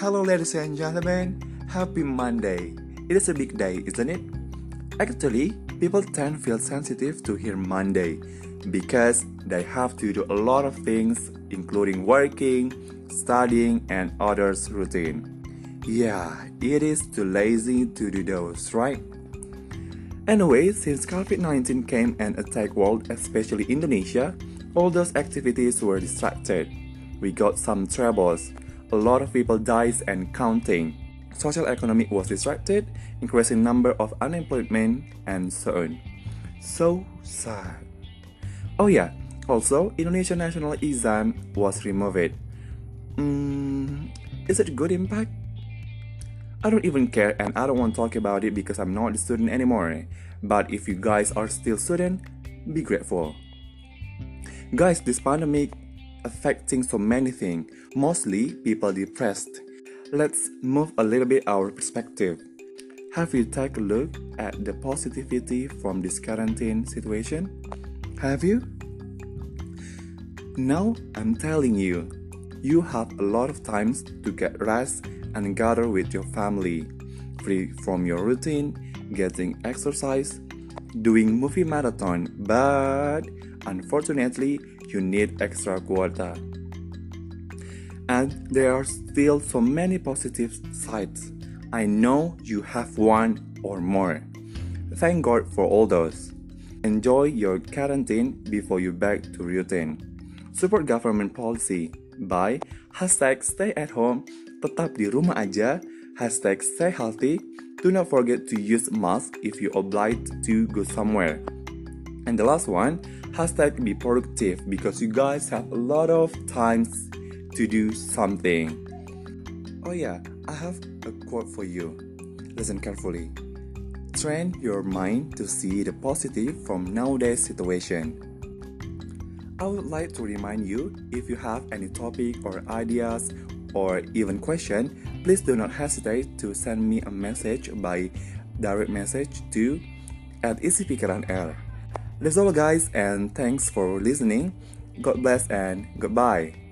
Hello, ladies and gentlemen. Happy Monday. It is a big day, isn't it? Actually, people tend to feel sensitive to hear Monday because they have to do a lot of things, including working, studying, and others' routine. Yeah, it is too lazy to do those, right? Anyway, since COVID 19 came and attacked world, especially Indonesia, all those activities were distracted. We got some troubles a lot of people dies and counting. Social economy was disrupted, increasing number of unemployment and so on. So sad. Oh yeah, also Indonesian national exam was removed. Mm, is it good impact? I don't even care and I don't want to talk about it because I'm not a student anymore. But if you guys are still student, be grateful. Guys, this pandemic affecting so many things, mostly people depressed. Let's move a little bit our perspective. Have you taken a look at the positivity from this quarantine situation? Have you? Now I'm telling you, you have a lot of times to get rest and gather with your family, free from your routine, getting exercise, doing movie marathon, but unfortunately you need extra quota. And there are still so many positive sides. I know you have one or more. Thank God for all those. Enjoy your quarantine before you back to routine. Support government policy by hashtag stay at home, tetap di rumah aja, hashtag stay healthy, do not forget to use mask if you obliged to go somewhere. And the last one, hashtag be productive because you guys have a lot of times to do something. Oh yeah, I have a quote for you. Listen carefully. Train your mind to see the positive from nowadays situation. I would like to remind you if you have any topic or ideas or even question, please do not hesitate to send me a message by direct message to at Air. That's all guys and thanks for listening. God bless and goodbye.